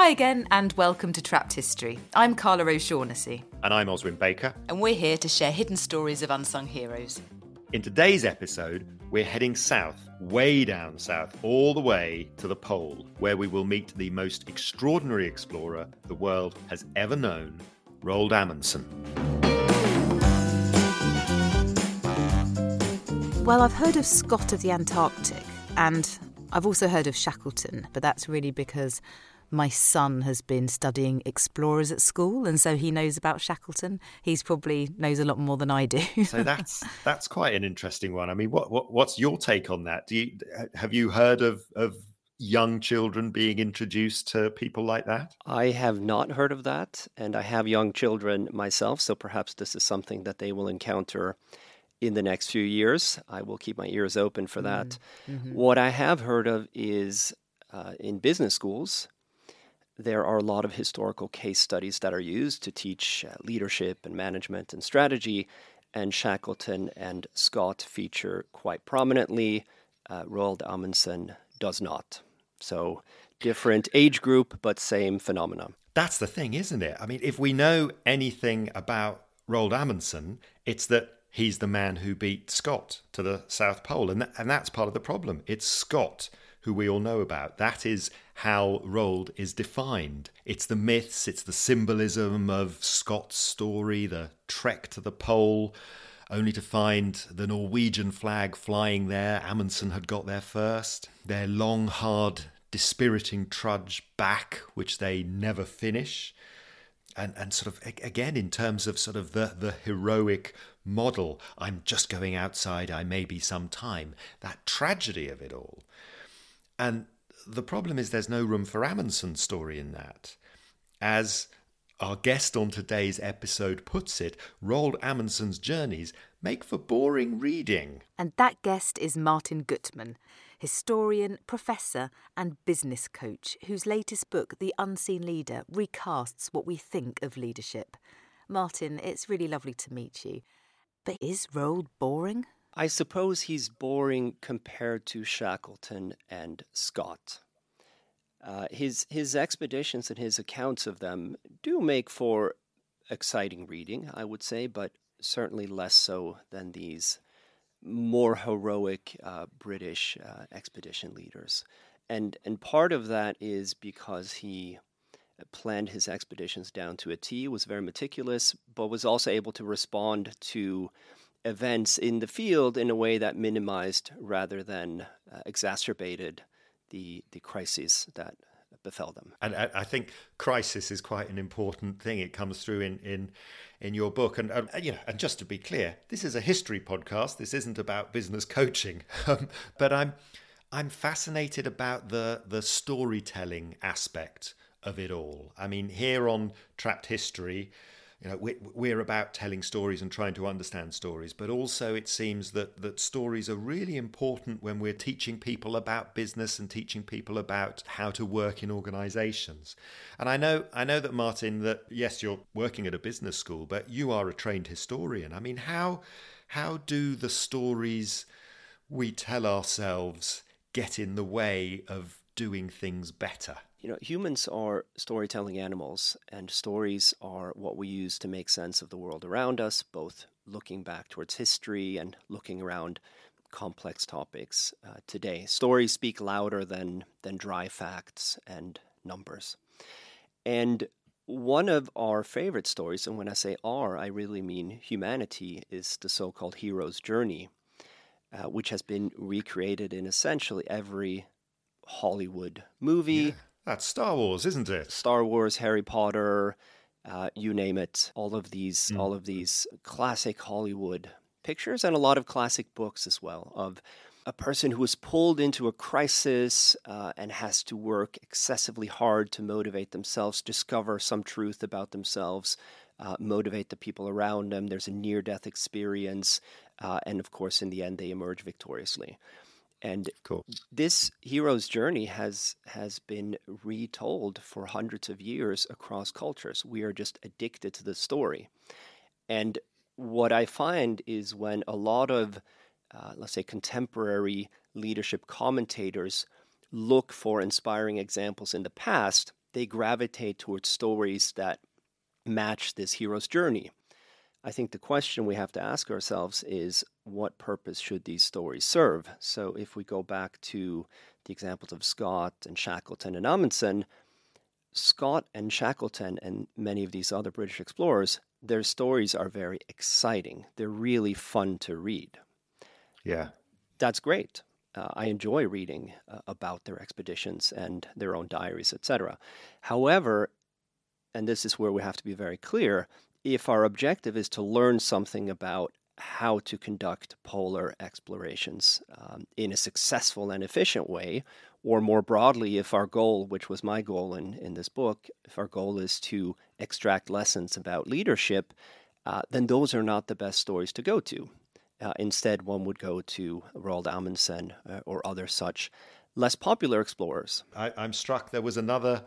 Hi again, and welcome to Trapped History. I'm Carla O'Shaughnessy. And I'm Oswin Baker. And we're here to share hidden stories of unsung heroes. In today's episode, we're heading south, way down south, all the way to the pole, where we will meet the most extraordinary explorer the world has ever known, Roald Amundsen. Well, I've heard of Scott of the Antarctic, and I've also heard of Shackleton, but that's really because my son has been studying explorers at school, and so he knows about Shackleton. He's probably knows a lot more than I do. so that's that's quite an interesting one. I mean, what, what what's your take on that? Do you have you heard of of young children being introduced to people like that? I have not heard of that, and I have young children myself, so perhaps this is something that they will encounter in the next few years. I will keep my ears open for that. Mm-hmm. What I have heard of is uh, in business schools, there are a lot of historical case studies that are used to teach uh, leadership and management and strategy, and Shackleton and Scott feature quite prominently. Uh, Roald Amundsen does not. So, different age group, but same phenomenon. That's the thing, isn't it? I mean, if we know anything about Roald Amundsen, it's that he's the man who beat Scott to the South Pole. And, th- and that's part of the problem. It's Scott who we all know about. That is how Roald is defined. It's the myths, it's the symbolism of Scott's story, the trek to the pole, only to find the Norwegian flag flying there. Amundsen had got there first. Their long, hard, dispiriting trudge back, which they never finish. And, and sort of again in terms of sort of the, the heroic model i'm just going outside i may be some time that tragedy of it all and the problem is there's no room for Amundsen's story in that. As our guest on today's episode puts it, Roald Amundsen's journeys make for boring reading. And that guest is Martin Gutmann, historian, professor, and business coach, whose latest book, The Unseen Leader, recasts what we think of leadership. Martin, it's really lovely to meet you. But is Roald boring? I suppose he's boring compared to Shackleton and Scott. Uh, his his expeditions and his accounts of them do make for exciting reading, I would say, but certainly less so than these more heroic uh, British uh, expedition leaders. And and part of that is because he planned his expeditions down to a T, was very meticulous, but was also able to respond to events in the field in a way that minimized rather than uh, exacerbated the the crises that befell them. And I, think crisis is quite an important thing. It comes through in in in your book. And um, you know, and just to be clear, this is a history podcast. This isn't about business coaching. Um, but I'm I'm fascinated about the the storytelling aspect of it all. I mean, here on Trapped History you know, we're about telling stories and trying to understand stories, but also it seems that, that stories are really important when we're teaching people about business and teaching people about how to work in organizations. And I know, I know that Martin, that yes, you're working at a business school, but you are a trained historian. I mean, how, how do the stories we tell ourselves get in the way of doing things better? You know, humans are storytelling animals, and stories are what we use to make sense of the world around us, both looking back towards history and looking around complex topics uh, today. Stories speak louder than, than dry facts and numbers. And one of our favorite stories, and when I say our, I really mean humanity, is the so called hero's journey, uh, which has been recreated in essentially every Hollywood movie. Yeah. That's Star Wars, isn't it? Star Wars, Harry Potter, uh, you name it. All of these, mm. all of these classic Hollywood pictures, and a lot of classic books as well of a person who is pulled into a crisis uh, and has to work excessively hard to motivate themselves, discover some truth about themselves, uh, motivate the people around them. There's a near death experience, uh, and of course, in the end, they emerge victoriously. And cool. this hero's journey has has been retold for hundreds of years across cultures. We are just addicted to the story. And what I find is when a lot of, uh, let's say, contemporary leadership commentators look for inspiring examples in the past, they gravitate towards stories that match this hero's journey. I think the question we have to ask ourselves is what purpose should these stories serve? So, if we go back to the examples of Scott and Shackleton and Amundsen, Scott and Shackleton and many of these other British explorers, their stories are very exciting. They're really fun to read. Yeah. That's great. Uh, I enjoy reading uh, about their expeditions and their own diaries, etc. However, and this is where we have to be very clear, if our objective is to learn something about how to conduct polar explorations um, in a successful and efficient way, or more broadly, if our goal, which was my goal in, in this book, if our goal is to extract lessons about leadership, uh, then those are not the best stories to go to. Uh, instead, one would go to Roald Amundsen uh, or other such less popular explorers. I, I'm struck. There was another,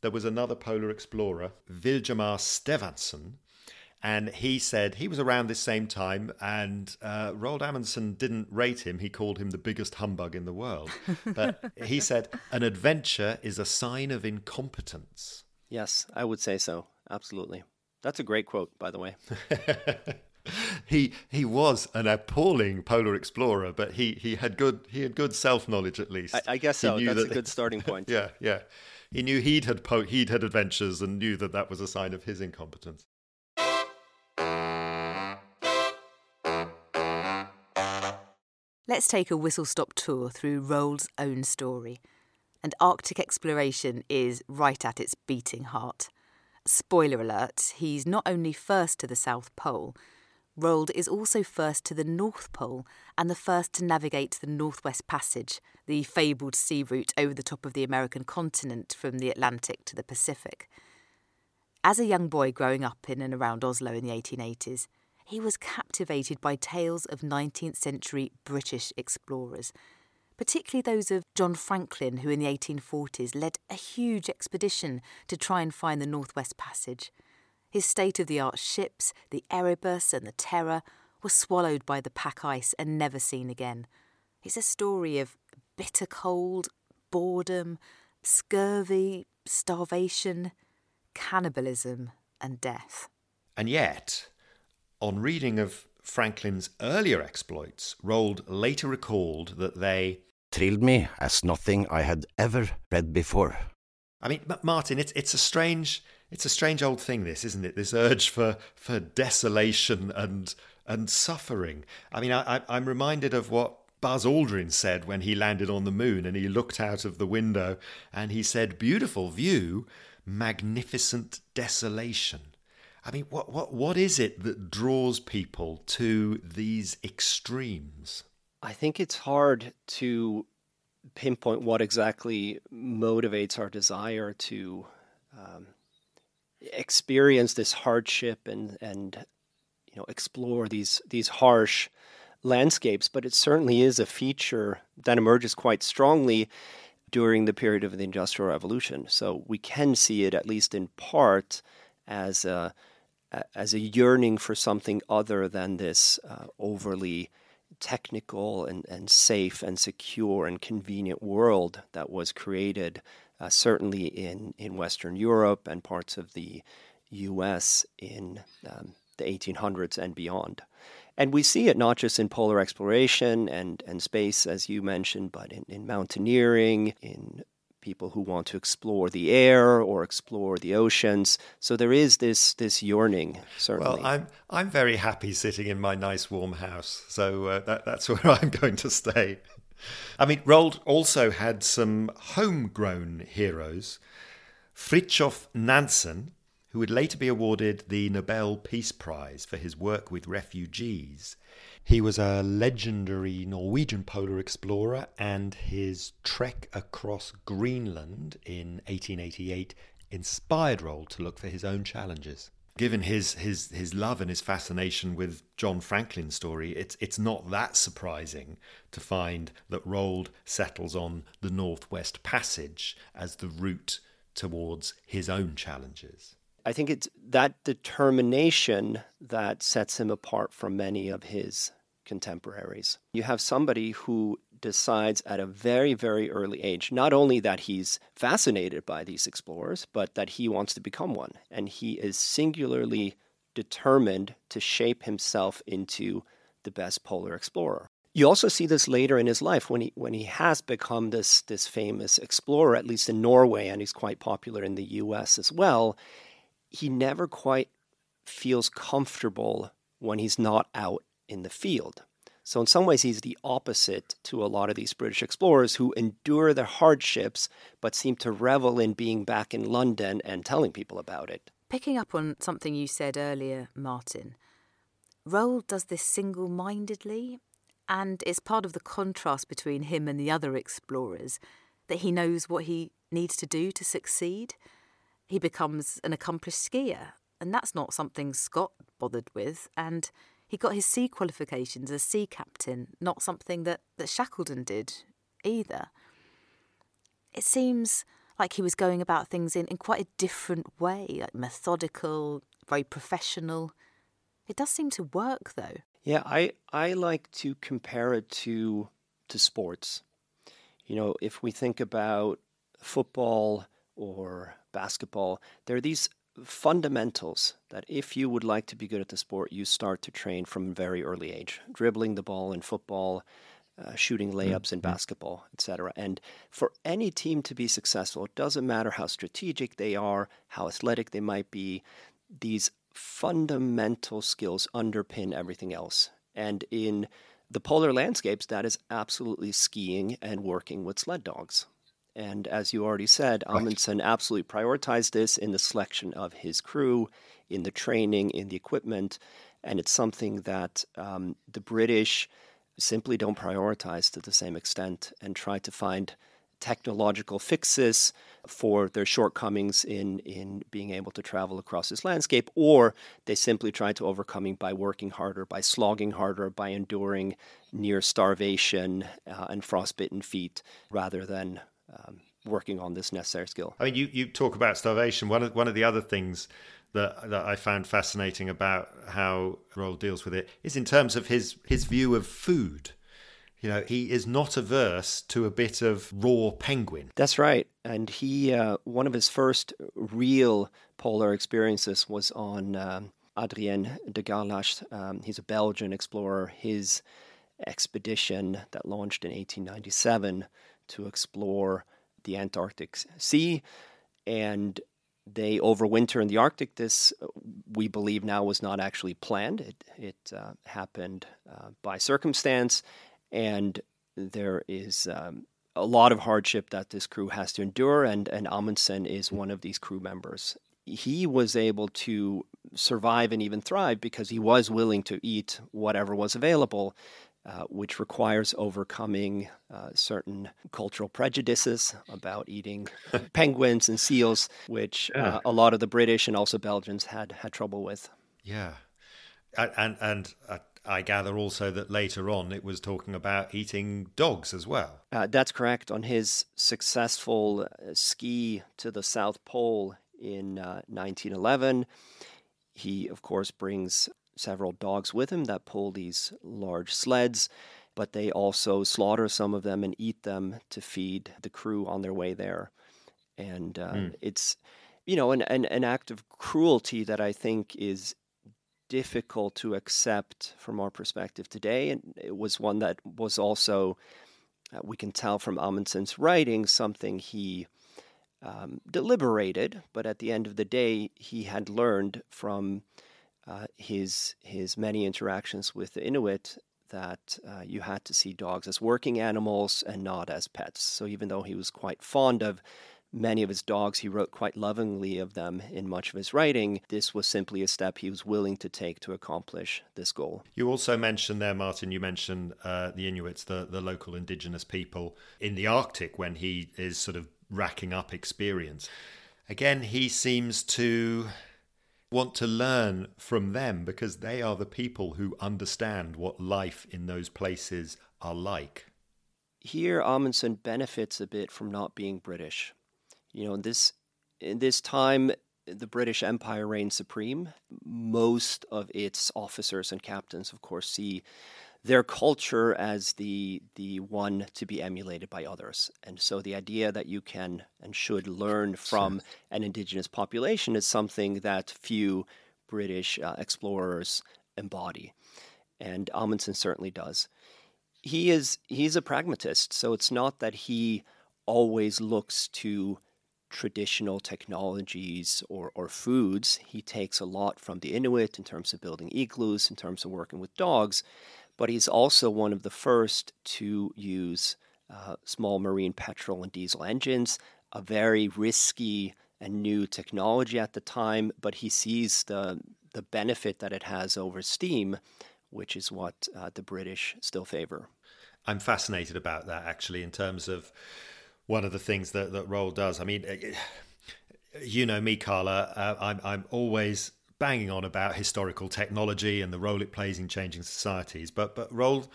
there was another polar explorer, Vilhjalmur Stefansson, and he said he was around this same time, and uh, Roald Amundsen didn't rate him. He called him the biggest humbug in the world. But he said, an adventure is a sign of incompetence. Yes, I would say so. Absolutely. That's a great quote, by the way. he he was an appalling polar explorer, but he, he had good he had good self knowledge at least. I, I guess so. That's that, a good starting point. yeah, yeah. He knew he'd had po- he'd had adventures and knew that that was a sign of his incompetence. Let's take a whistle stop tour through Roald's own story. And Arctic exploration is right at its beating heart. Spoiler alert, he's not only first to the South Pole, Roald is also first to the North Pole and the first to navigate the Northwest Passage, the fabled sea route over the top of the American continent from the Atlantic to the Pacific. As a young boy growing up in and around Oslo in the 1880s, he was captivated by tales of 19th century British explorers, particularly those of John Franklin, who in the 1840s led a huge expedition to try and find the Northwest Passage. His state of the art ships, the Erebus and the Terror, were swallowed by the pack ice and never seen again. It's a story of bitter cold, boredom, scurvy, starvation, cannibalism, and death. And yet, on reading of Franklin's earlier exploits, Roald later recalled that they thrilled me as nothing I had ever read before. I mean, Martin, it's it's a strange it's a strange old thing, this isn't it? This urge for for desolation and and suffering. I mean, I, I'm reminded of what Buzz Aldrin said when he landed on the moon and he looked out of the window and he said, "Beautiful view, magnificent desolation." I mean, what, what, what is it that draws people to these extremes? I think it's hard to pinpoint what exactly motivates our desire to um, experience this hardship and, and you know explore these these harsh landscapes. But it certainly is a feature that emerges quite strongly during the period of the Industrial Revolution. So we can see it at least in part as a as a yearning for something other than this uh, overly technical and, and safe and secure and convenient world that was created uh, certainly in, in Western Europe and parts of the US in um, the 1800s and beyond. And we see it not just in polar exploration and, and space, as you mentioned, but in, in mountaineering, in people who want to explore the air or explore the oceans. So there is this this yearning, certainly. Well, I'm I'm very happy sitting in my nice warm house, so uh, that, that's where I'm going to stay. I mean, Roald also had some homegrown heroes. Fridtjof Nansen, who would later be awarded the Nobel Peace Prize for his work with refugees, he was a legendary Norwegian polar explorer, and his trek across Greenland in 1888 inspired Roald to look for his own challenges. Given his, his, his love and his fascination with John Franklin's story, it's, it's not that surprising to find that Roald settles on the Northwest Passage as the route towards his own challenges. I think it's that determination that sets him apart from many of his contemporaries. You have somebody who decides at a very, very early age not only that he's fascinated by these explorers, but that he wants to become one. And he is singularly determined to shape himself into the best polar explorer. You also see this later in his life when he when he has become this this famous explorer, at least in Norway, and he's quite popular in the U.S. as well. He never quite feels comfortable when he's not out in the field. So, in some ways, he's the opposite to a lot of these British explorers who endure the hardships but seem to revel in being back in London and telling people about it. Picking up on something you said earlier, Martin, Roald does this single mindedly, and it's part of the contrast between him and the other explorers that he knows what he needs to do to succeed. He becomes an accomplished skier, and that's not something Scott bothered with, and he got his sea qualifications as sea captain, not something that, that Shackleton did either. It seems like he was going about things in, in quite a different way, like methodical, very professional. It does seem to work though. Yeah, I, I like to compare it to to sports. You know, if we think about football or basketball, there are these fundamentals that if you would like to be good at the sport, you start to train from very early age. Dribbling the ball in football, uh, shooting layups mm-hmm. in basketball, etc. And for any team to be successful, it doesn't matter how strategic they are, how athletic they might be, these fundamental skills underpin everything else. And in the polar landscapes, that is absolutely skiing and working with sled dogs. And as you already said, right. Amundsen absolutely prioritized this in the selection of his crew, in the training, in the equipment. And it's something that um, the British simply don't prioritize to the same extent and try to find technological fixes for their shortcomings in, in being able to travel across this landscape, or they simply try to overcome it by working harder, by slogging harder, by enduring near starvation uh, and frostbitten feet, rather than um, working on this necessary skill. I mean, you, you talk about starvation. One of one of the other things that that I found fascinating about how Roald deals with it is in terms of his his view of food. You know, he is not averse to a bit of raw penguin. That's right. And he, uh, one of his first real polar experiences was on um, Adrien de Gerlache. Um, he's a Belgian explorer. His expedition that launched in 1897 to explore the Antarctic Sea, and they overwinter in the Arctic. This, we believe now, was not actually planned. It, it uh, happened uh, by circumstance, and there is um, a lot of hardship that this crew has to endure, and, and Amundsen is one of these crew members. He was able to survive and even thrive because he was willing to eat whatever was available. Uh, which requires overcoming uh, certain cultural prejudices about eating penguins and seals, which yeah. uh, a lot of the British and also Belgians had had trouble with. Yeah, and and uh, I gather also that later on it was talking about eating dogs as well. Uh, that's correct. On his successful ski to the South Pole in 1911, he of course brings several dogs with him that pull these large sleds, but they also slaughter some of them and eat them to feed the crew on their way there. And uh, mm. it's, you know, an, an, an act of cruelty that I think is difficult to accept from our perspective today. And it was one that was also, uh, we can tell from Amundsen's writing, something he um, deliberated, but at the end of the day, he had learned from uh, his his many interactions with the Inuit that uh, you had to see dogs as working animals and not as pets. So even though he was quite fond of many of his dogs, he wrote quite lovingly of them in much of his writing. This was simply a step he was willing to take to accomplish this goal. You also mentioned there, Martin, you mentioned uh, the Inuits, the, the local indigenous people in the Arctic when he is sort of racking up experience. Again, he seems to want to learn from them because they are the people who understand what life in those places are like. Here, Amundsen benefits a bit from not being British. You know, in this in this time, the British Empire reigns supreme. Most of its officers and captains, of course, see their culture as the the one to be emulated by others. And so the idea that you can and should learn from an indigenous population is something that few British uh, explorers embody. And Amundsen certainly does. He is he's a pragmatist, so it's not that he always looks to traditional technologies or, or foods. He takes a lot from the Inuit in terms of building igloos, in terms of working with dogs, but he's also one of the first to use uh, small marine petrol and diesel engines, a very risky and new technology at the time, but he sees the, the benefit that it has over steam, which is what uh, the British still favor. I'm fascinated about that actually, in terms of one of the things that, that Roald does. I mean, eh, you know me, Carla, uh, I'm, I'm always banging on about historical technology and the role it plays in changing societies. But but Roald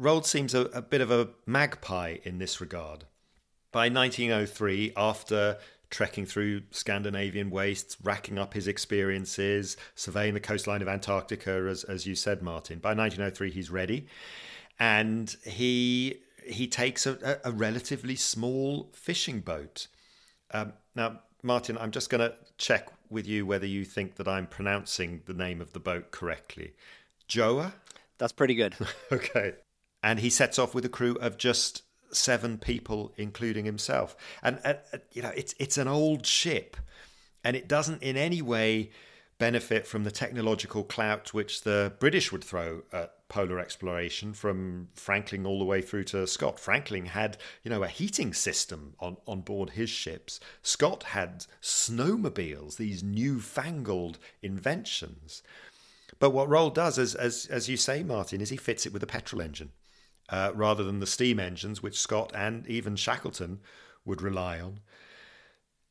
Roald seems a, a bit of a magpie in this regard. By 1903, after trekking through Scandinavian wastes, racking up his experiences, surveying the coastline of Antarctica, as, as you said, Martin. By 1903, he's ready, and he he takes a, a relatively small fishing boat. Um, now, Martin, I'm just going to check with you whether you think that I'm pronouncing the name of the boat correctly. Gjøa? That's pretty good. okay. And he sets off with a crew of just seven people, including himself. And, uh, you know, it's it's an old ship, and it doesn't in any way benefit from the technological clout which the British would throw at polar exploration from Franklin all the way through to Scott. Franklin had, you know, a heating system on, on board his ships. Scott had snowmobiles, these newfangled inventions. But what Roald does, as, as, as you say, Martin, is he fits it with a petrol engine uh, rather than the steam engines which Scott and even Shackleton would rely on.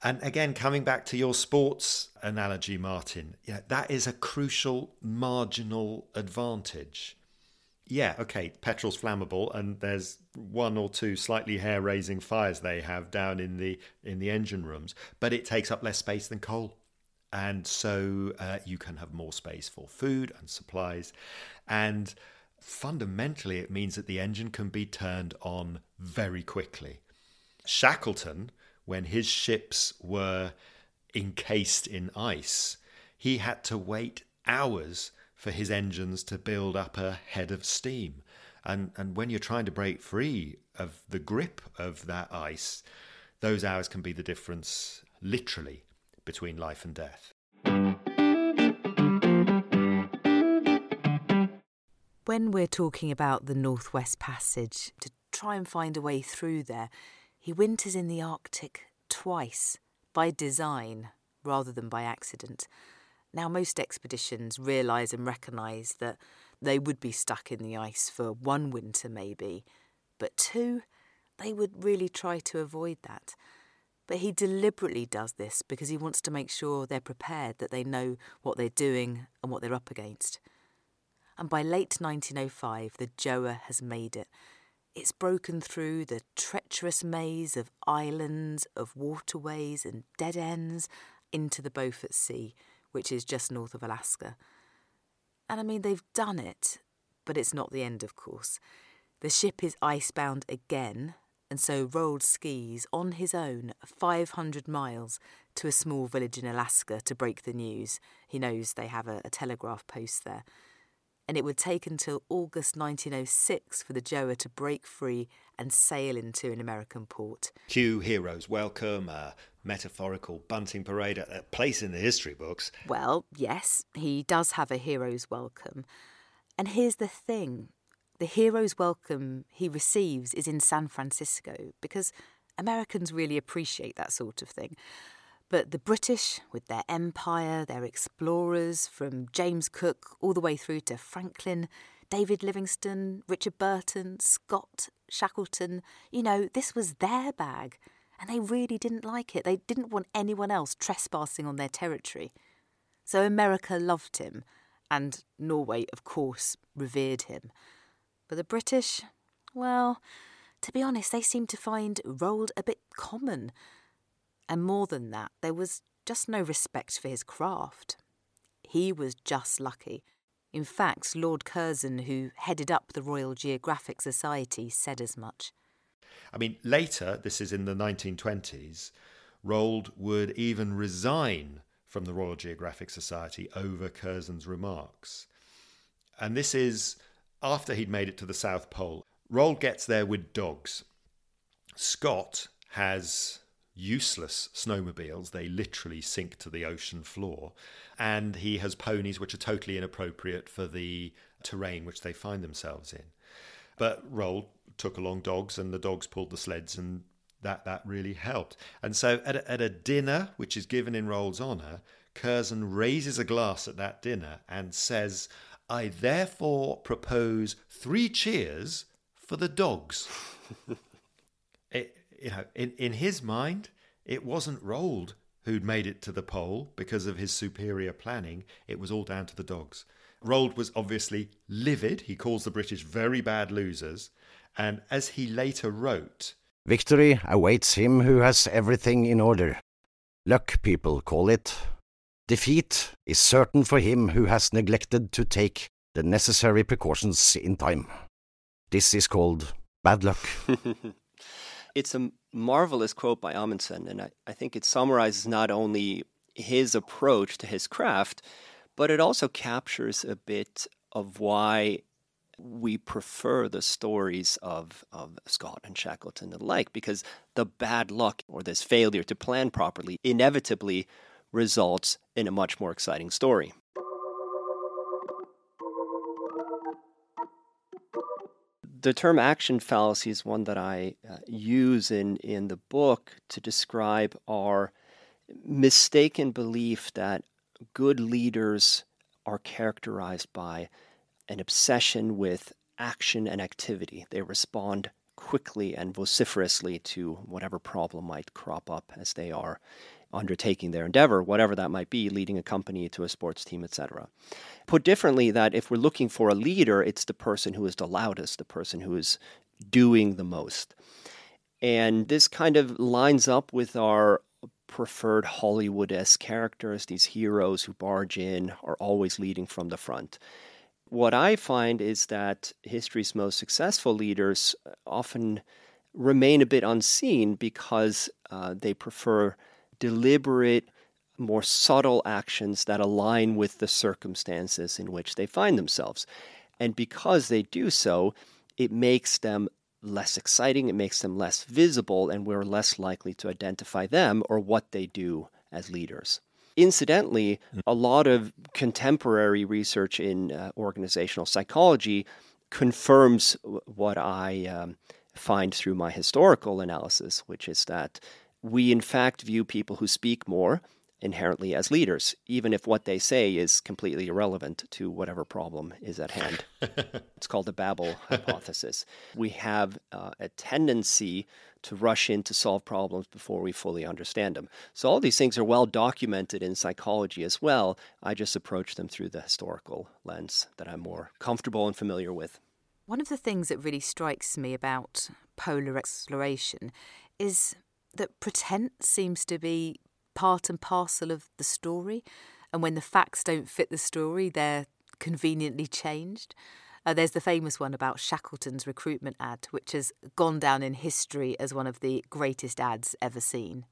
And again, coming back to your sports analogy, Martin, yeah, that is a crucial marginal advantage. Yeah, okay, petrol's flammable, and there's one or two slightly hair-raising fires they have down in the in the engine rooms, but it takes up less space than coal, and so uh, you can have more space for food and supplies, and fundamentally, it means that the engine can be turned on very quickly. Shackleton when his ships were encased in ice, he had to wait hours for his engines to build up a head of steam. And, and when you're trying to break free of the grip of that ice, those hours can be the difference, literally, between life and death. When we're talking about the Northwest Passage, to try and find a way through there, he winters in the Arctic twice, by design rather than by accident. Now, most expeditions realise and recognise that they would be stuck in the ice for one winter, maybe, but two, they would really try to avoid that. But he deliberately does this because he wants to make sure they're prepared, that they know what they're doing and what they're up against. And by late 1905, the Gjøa has made it, it's broken through the treacherous maze of islands, of waterways and dead ends into the Beaufort Sea, which is just north of Alaska. And I mean, they've done it, but it's not the end, of course. The ship is icebound again, and so Roald skis on his own 500 miles to a small village in Alaska to break the news. He knows they have a, a telegraph post there and it would take until August 1906 for the Gjøa to break free and sail into an American port. Cue Heroes Welcome, a metaphorical bunting parade, at a place in the history books. Well, yes, he does have a hero's welcome. And here's the thing the hero's welcome he receives is in San Francisco because Americans really appreciate that sort of thing. But the British, with their empire, their explorers, from James Cook all the way through to Franklin, David Livingstone, Richard Burton, Scott, Shackleton, you know, this was their bag. And they really didn't like it. They didn't want anyone else trespassing on their territory. So America loved him, and Norway, of course, revered him. But the British, well, to be honest, they seemed to find Roald a bit common. And more than that, there was just no respect for his craft. He was just lucky. In fact, Lord Curzon, who headed up the Royal Geographic Society, said as much. I mean, later, this is in the 1920s, Roald would even resign from the Royal Geographic Society over Curzon's remarks. And this is after he'd made it to the South Pole. Roald gets there with dogs. Scott has useless snowmobiles. They literally sink to the ocean floor. And he has ponies which are totally inappropriate for the terrain which they find themselves in. But Roald took along dogs, and the dogs pulled the sleds, and that, that really helped. And so at a, at a dinner, which is given in Roald's honour, Curzon raises a glass at that dinner and says, I therefore propose three cheers for the dogs. it, you know, in, in his mind, it wasn't Roald who'd made it to the pole because of his superior planning. It was all down to the dogs. Roald was obviously livid. He calls the British very bad losers. And as he later wrote, Victory awaits him who has everything in order. Luck, people call it. Defeat is certain for him who has neglected to take the necessary precautions in time. This is called bad luck. it's a marvelous quote by Amundsen, and I, I think it summarizes not only his approach to his craft, but it also captures a bit of why we prefer the stories of, of Scott and Shackleton and the like, because the bad luck or this failure to plan properly inevitably results in a much more exciting story. the term action fallacy is one that I uh, use in, in the book to describe our mistaken belief that good leaders are characterized by an obsession with action and activity. They respond quickly and vociferously to whatever problem might crop up as they are undertaking their endeavor, whatever that might be, leading a company to a sports team, etc. Put differently, that if we're looking for a leader, it's the person who is the loudest, the person who is doing the most. And this kind of lines up with our preferred Hollywood esque characters, these heroes who barge in, are always leading from the front. What I find is that history's most successful leaders often remain a bit unseen because uh, they prefer deliberate, more subtle actions that align with the circumstances in which they find themselves. And because they do so, it makes them less exciting, it makes them less visible, and we're less likely to identify them or what they do as leaders. Incidentally, hmm. a lot of contemporary research in uh, organizational psychology confirms what I um, find through my historical analysis, which is that we in fact view people who speak more inherently as leaders, even if what they say is completely irrelevant to whatever problem is at hand. it's called the babble hypothesis. We have uh, a tendency to rush in to solve problems before we fully understand them. So, all these things are well documented in psychology as well. I just approach them through the historical lens that I'm more comfortable and familiar with. One of the things that really strikes me about polar exploration is that pretense seems to be part and parcel of the story. And when the facts don't fit the story, they're conveniently changed. Uh, there's the famous one about Shackleton's recruitment ad, which has gone down in history as one of the greatest ads ever seen.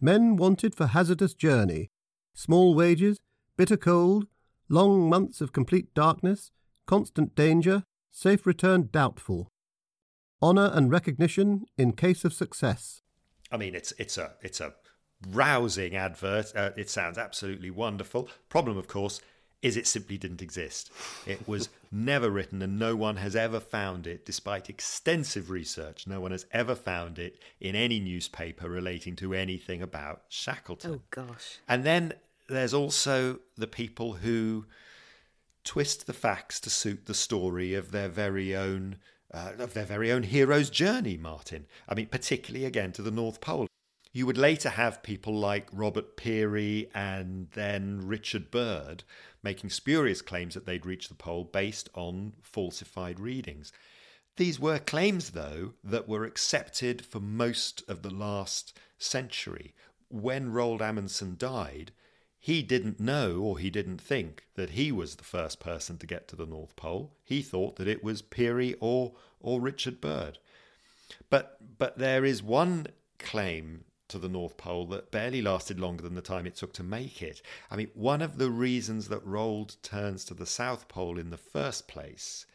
Men wanted for hazardous journey, small wages, bitter cold, long months of complete darkness, constant danger, safe return doubtful. Honour and recognition in case of success. I mean, it's it's a it's a rousing advert. Uh, it sounds absolutely wonderful. Problem, of course, is it simply didn't exist. It was never written, and no one has ever found it, despite extensive research. No one has ever found it in any newspaper relating to anything about Shackleton. Oh gosh! And then there's also the people who twist the facts to suit the story of their very own uh, of their very own hero's journey, Martin. I mean, particularly again to the North Pole. You would later have people like Robert Peary and then Richard Byrd making spurious claims that they'd reached the pole based on falsified readings. These were claims, though, that were accepted for most of the last century. When Roald Amundsen died, he didn't know or he didn't think that he was the first person to get to the North Pole. He thought that it was Peary or or Richard Byrd. But but there is one claim to the North Pole that barely lasted longer than the time it took to make it. I mean, one of the reasons that Roald turns to the South Pole in the first place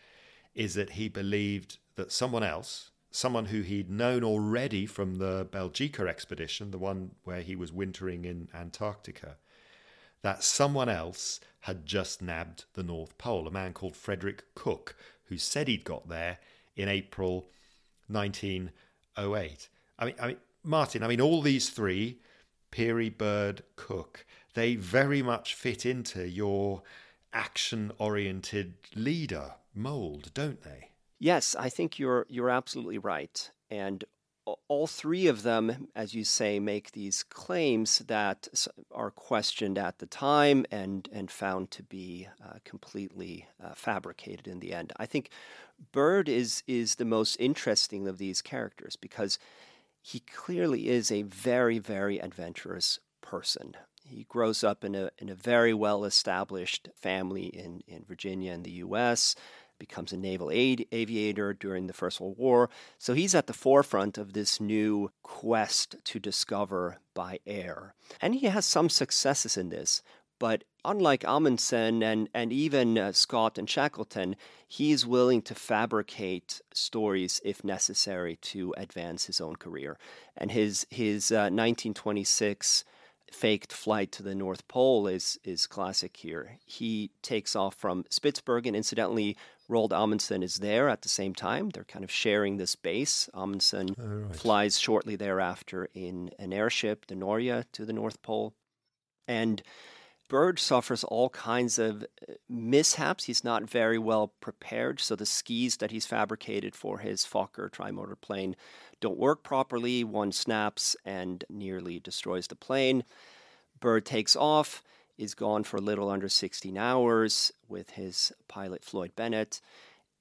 is that he believed that someone else, someone who he'd known already from the Belgica expedition, the one where he was wintering in Antarctica, that someone else had just nabbed the North Pole, a man called Frederick Cook, who said he'd got there in April 1908. I mean, I mean, Martin, I mean, all these three, Peary, Byrd, Cook, they very much fit into your action oriented leader mold, don't they? Yes, I think you're you're absolutely right. And all three of them, as you say, make these claims that are questioned at the time and, and found to be uh, completely uh, fabricated in the end. I think Byrd is, is the most interesting of these characters because he clearly is a very, very adventurous person. He grows up in a, in a very well established family in, in Virginia in the US becomes a naval aid, aviator during the First World War. So he's at the forefront of this new quest to discover by air. And he has some successes in this. But unlike Amundsen and, and even uh, Scott and Shackleton, he's willing to fabricate stories if necessary to advance his own career. And his, his uh, 1926 faked flight to the North Pole is is classic here. He takes off from Spitsbergen. Incidentally, Roald Amundsen is there at the same time. They're kind of sharing this base. Amundsen right. flies shortly thereafter in an airship, the Norge, to the North Pole. And Byrd suffers all kinds of uh, mishaps. He's not very well prepared, so the skis that he's fabricated for his Fokker trimotor plane don't work properly. One snaps and nearly destroys the plane. Byrd takes off, is gone for a little under 16 hours with his pilot Floyd Bennett,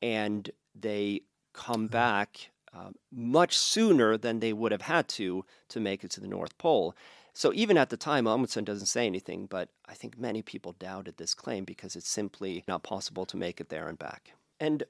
and they come back uh, much sooner than they would have had to to make it to the North Pole. So even at the time, Amundsen doesn't say anything, but I think many people doubted this claim because it's simply not possible to make it there and back. And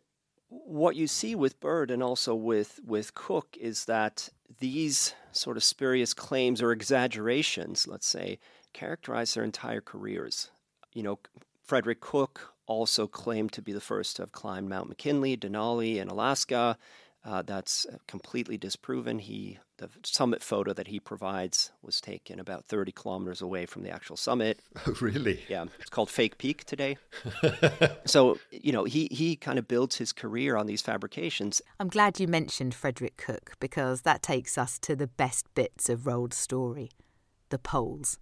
what you see with Byrd and also with, with Cook is that these sort of spurious claims or exaggerations, let's say, characterize their entire careers. You know, Frederick Cook also claimed to be the first to have climbed Mount McKinley, Denali, in Alaska. Uh, that's completely disproven. He the summit photo that he provides was taken about 30 kilometers away from the actual summit. Oh, really? Yeah, it's called Fake Peak today. so you know he he kind of builds his career on these fabrications. I'm glad you mentioned Frederick Cook because that takes us to the best bits of Roald's story, the poles.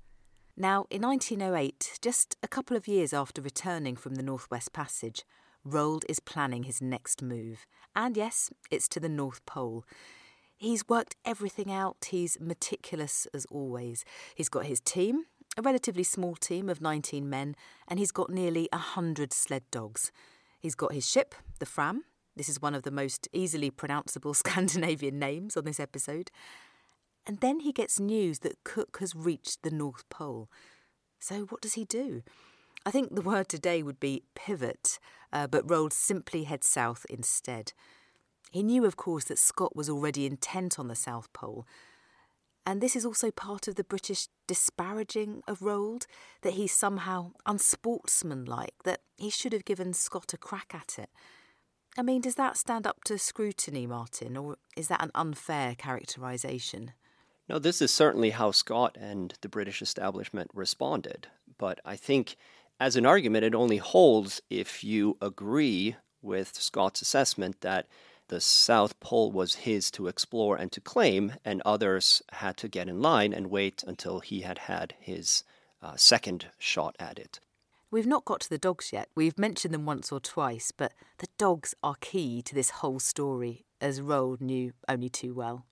Now, in 1908, just a couple of years after returning from the Northwest Passage, Roald is planning his next move. And yes, it's to the North Pole. He's worked everything out, he's meticulous as always. He's got his team, a relatively small team of 19 men, and he's got nearly a hundred sled dogs. He's got his ship, the Fram. This is one of the most easily pronounceable Scandinavian names on this episode. And then he gets news that Cook has reached the North Pole. So, what does he do? I think the word today would be pivot, uh, but Roald simply heads south instead. He knew, of course, that Scott was already intent on the South Pole. And this is also part of the British disparaging of Roald, that he's somehow unsportsmanlike, that he should have given Scott a crack at it. I mean, does that stand up to scrutiny, Martin, or is that an unfair characterisation? No, this is certainly how Scott and the British establishment responded. But I think as an argument, it only holds if you agree with Scott's assessment that the South Pole was his to explore and to claim, and others had to get in line and wait until he had had his uh, second shot at it. We've not got to the dogs yet. We've mentioned them once or twice, but the dogs are key to this whole story, as Roald knew only too well.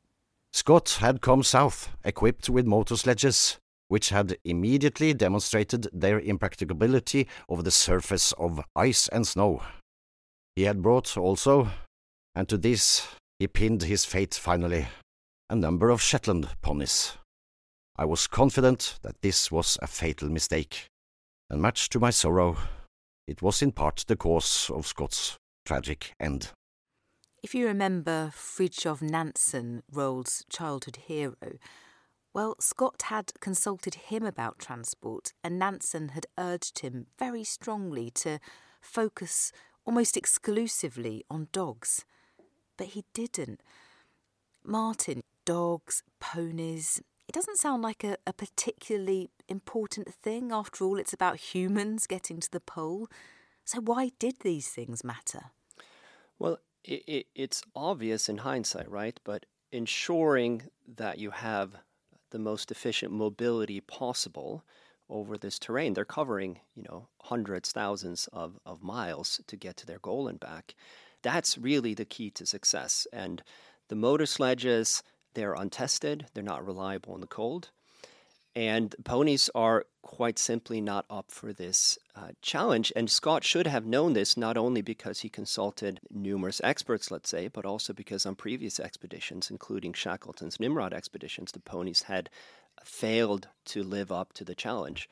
Scott had come south, equipped with motor sledges, which had immediately demonstrated their impracticability over the surface of ice and snow. He had brought also, and to this he pinned his fate finally, a number of Shetland ponies. I was confident that this was a fatal mistake, and much to my sorrow, it was in part the cause of Scott's tragic end. If you remember Fridtjof Nansen, Roald's childhood hero, well, Scott had consulted him about transport, and Nansen had urged him very strongly to focus almost exclusively on dogs. But he didn't. Martin, dogs, ponies, it doesn't sound like a, a particularly important thing. After all, it's about humans getting to the pole. So, why did these things matter? Well, it, it, it's obvious in hindsight, right? But ensuring that you have the most efficient mobility possible over this terrain, they're covering, you know, hundreds, thousands of, of miles to get to their goal and back. That's really the key to success. And the motor sledges, they're untested, they're not reliable in the cold. And ponies are quite simply not up for this uh, challenge. And Scott should have known this not only because he consulted numerous experts, let's say, but also because on previous expeditions, including Shackleton's Nimrod expeditions, the ponies had failed to live up to the challenge.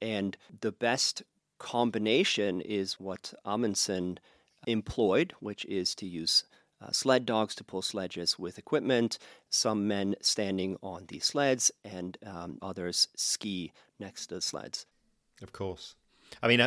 And the best combination is what Amundsen employed, which is to use uh, sled dogs to pull sledges with equipment, some men standing on the sleds, and um, others ski next to the sleds. Of course. I mean,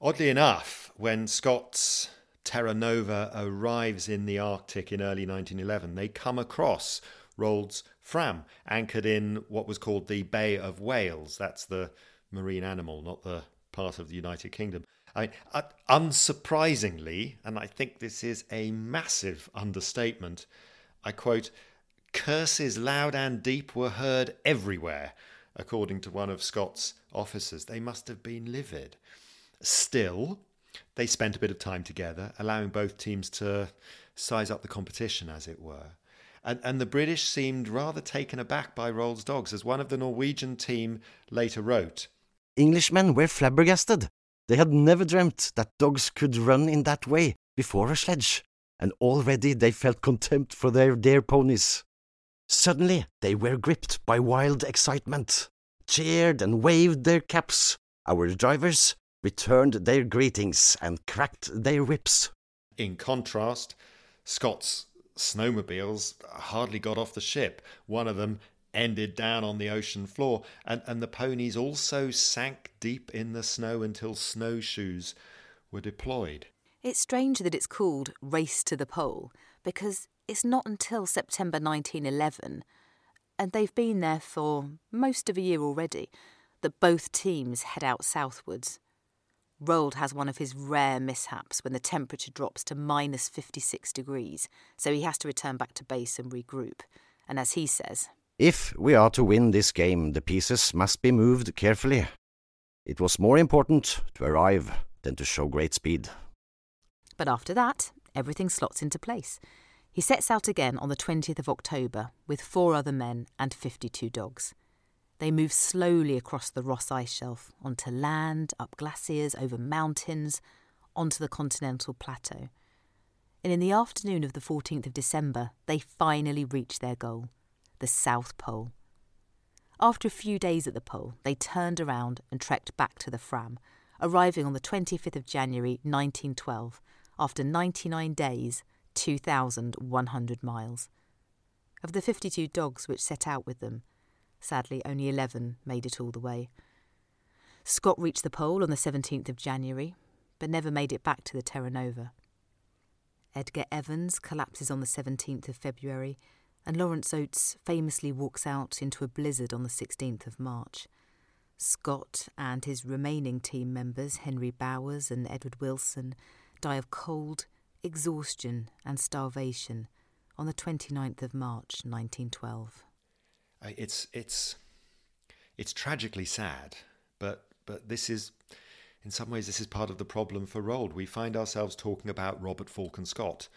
oddly enough, when Scott's Terra Nova arrives in the Arctic in early 1911, they come across Roald's Fram, anchored in what was called the Bay of Whales. That's the marine animal, not the part of the United Kingdom. I mean, uh, unsurprisingly, and I think this is a massive understatement, I quote, curses loud and deep were heard everywhere, according to one of Scott's officers. They must have been livid. Still, they spent a bit of time together, allowing both teams to size up the competition, as it were. And, and the British seemed rather taken aback by Roald's dogs, as one of the Norwegian team later wrote. Englishmen were flabbergasted. They had never dreamt that dogs could run in that way before a sledge, and already they felt contempt for their dear ponies. Suddenly they were gripped by wild excitement, cheered and waved their caps. Our drivers returned their greetings and cracked their whips. In contrast, Scott's snowmobiles hardly got off the ship. One of them ended down on the ocean floor, and, and the ponies also sank deep in the snow until snowshoes were deployed. It's strange that it's called Race to the Pole because it's not until September 1911, and they've been there for most of a year already, that both teams head out southwards. Roald has one of his rare mishaps when the temperature drops to minus 56 degrees, so he has to return back to base and regroup. And as he says, if we are to win this game, the pieces must be moved carefully. It was more important to arrive than to show great speed. But after that, everything slots into place. He sets out again on the 20th of October with four other men and 52 dogs. They move slowly across the Ross ice shelf, onto land, up glaciers, over mountains, onto the continental plateau. And in the afternoon of the 14th of December, they finally reach their goal the South Pole. After a few days at the pole, they turned around and trekked back to the Fram, arriving on the 25th of January 1912 after 99 days, 2,100 miles. Of the 52 dogs which set out with them, sadly only 11 made it all the way. Scott reached the pole on the 17th of January, but never made it back to the Terra Nova. Edgar Evans collapses on the 17th of February and Lawrence Oates famously walks out into a blizzard on the 16th of March. Scott and his remaining team members, Henry Bowers and Edward Wilson, die of cold, exhaustion, and starvation on the 29th of March 1912. It's it's it's tragically sad, but but this is in some ways this is part of the problem for Roald. We find ourselves talking about Robert Falcon Scott,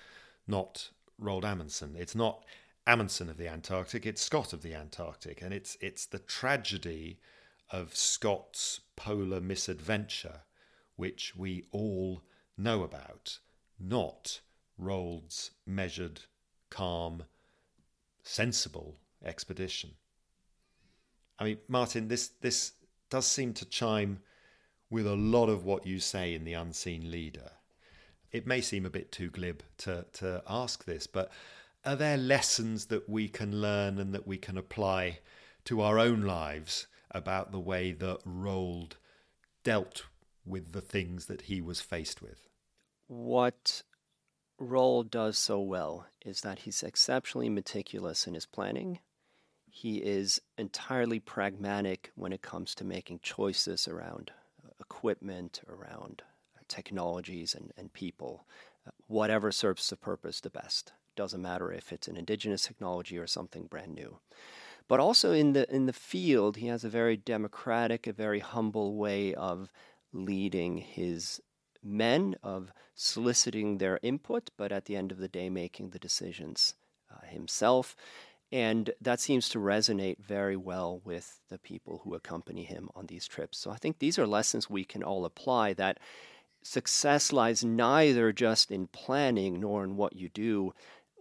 not Roald Amundsen. It's not Amundsen of the Antarctic, it's Scott of the Antarctic, and it's it's the tragedy of Scott's polar misadventure, which we all know about, not Roald's measured, calm, sensible expedition. I mean, Martin, this this does seem to chime with a lot of what you say in the unseen leader. It may seem a bit too glib to to ask this, but are there lessons that we can learn and that we can apply to our own lives about the way that Roald dealt with the things that he was faced with? What Roald does so well is that he's exceptionally meticulous in his planning. He is entirely pragmatic when it comes to making choices around uh, equipment, around uh, technologies, and, and people, uh, whatever serves the purpose the best. Doesn't matter if it's an indigenous technology or something brand new. But also in the in the field, he has a very democratic, a very humble way of leading his men, of soliciting their input, but at the end of the day, making the decisions uh, himself. And that seems to resonate very well with the people who accompany him on these trips. So I think these are lessons we can all apply that success lies neither just in planning nor in what you do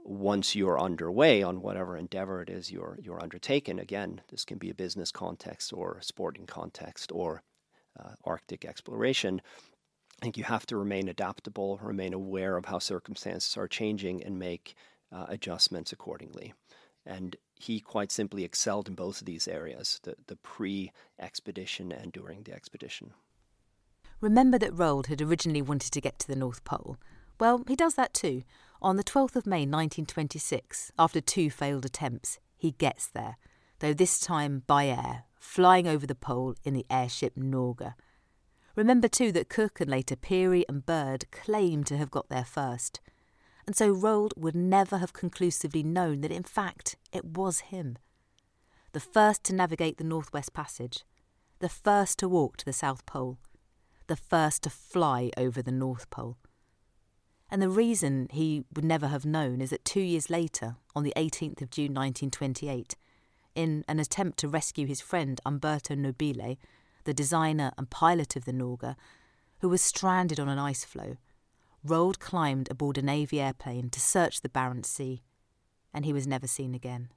once you're underway on whatever endeavor it is you're you're undertaken. Again, this can be a business context or sporting context or uh, Arctic exploration. I think you have to remain adaptable, remain aware of how circumstances are changing, and make uh, adjustments accordingly. And he quite simply excelled in both of these areas the, the pre expedition and during the expedition. Remember that Roald had originally wanted to get to the North Pole. Well, he does that too. On the 12th of May 1926, after two failed attempts, he gets there, though this time by air, flying over the pole in the airship Norge. Remember too that Cook and later Peary and Byrd claim to have got there first, and so Roald would never have conclusively known that in fact it was him. The first to navigate the Northwest Passage, the first to walk to the South Pole, the first to fly over the North Pole. And the reason he would never have known is that two years later, on the 18th of June 1928, in an attempt to rescue his friend Umberto Nobile, the designer and pilot of the Norge, who was stranded on an ice floe, Roald climbed aboard a Navy airplane to search the Barents Sea, and he was never seen again.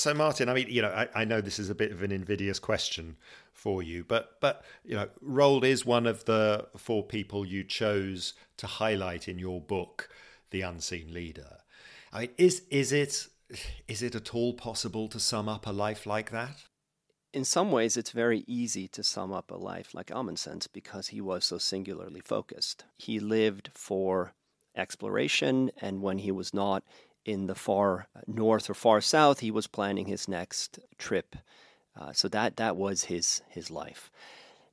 So, Martin, I mean, you know, I, I, know this is a bit of an invidious question for you, but but you know, Roald is one of the four people you chose to highlight in your book, The Unseen Leader. I mean, is is it is it at all possible to sum up a life like that? In some ways, it's very easy to sum up a life like Amundsen's because he was so singularly focused. He lived for exploration, and when he was not in the far north or far south, he was planning his next trip. Uh, so that that was his his life.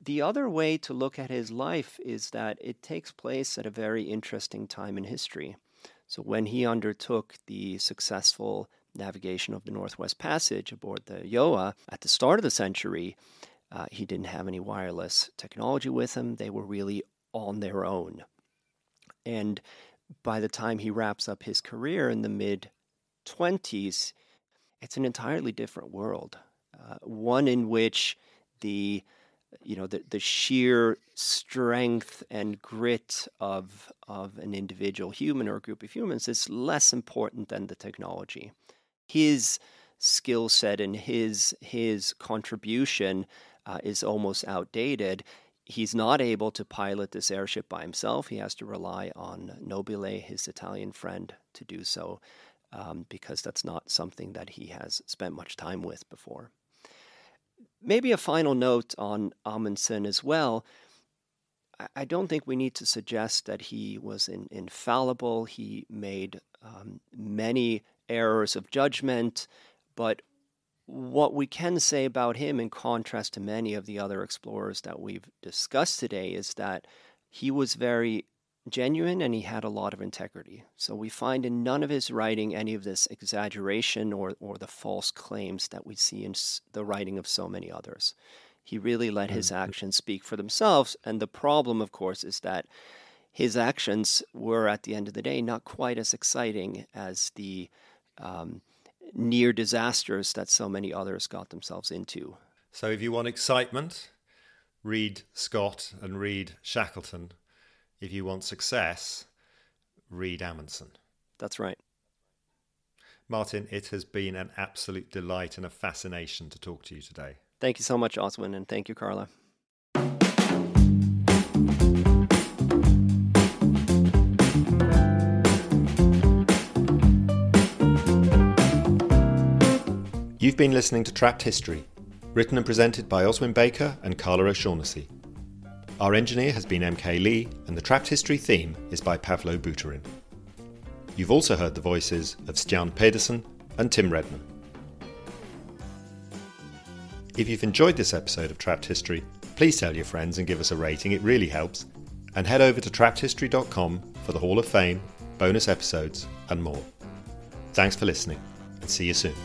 The other way to look at his life is that it takes place at a very interesting time in history. So when he undertook the successful navigation of the Northwest Passage aboard the Gjøa at the start of the century, uh, he didn't have any wireless technology with him. They were really on their own. And by the time he wraps up his career in the mid 20s, it's an entirely different world. Uh, one in which the you know the, the sheer strength and grit of of an individual human or group of humans is less important than the technology. His skill set and his his contribution uh, is almost outdated he's not able to pilot this airship by himself. He has to rely on Nobile, his Italian friend, to do so um, because that's not something that he has spent much time with before. Maybe a final note on Amundsen as well. I don't think we need to suggest that he was in, infallible. He made um, many errors of judgment, but what we can say about him, in contrast to many of the other explorers that we've discussed today, is that he was very genuine and he had a lot of integrity. So we find in none of his writing any of this exaggeration or, or the false claims that we see in the writing of so many others. He really let his mm-hmm. actions speak for themselves. And the problem, of course, is that his actions were, at the end of the day, not quite as exciting as the um, near disasters that so many others got themselves into. So, if you want excitement, read Scott and read Shackleton. if you want success, read Amundsen. That's right. Martin, it has been an absolute delight and a fascination to talk to you today. Thank you so much, Oswin, and thank you, Carla. You've been listening to Trapped History, written and presented by Oswin Baker and Carla O'Shaughnessy. Our engineer has been MK Lee, and the Trapped History theme is by Pavlo Buterin. You've also heard the voices of Stian Pedersen and Tim Redman. If you've enjoyed this episode of Trapped History, please tell your friends and give us a rating, it really helps. And head over to trappedhistory.com for the Hall of Fame, bonus episodes, and more. Thanks for listening, and see you soon.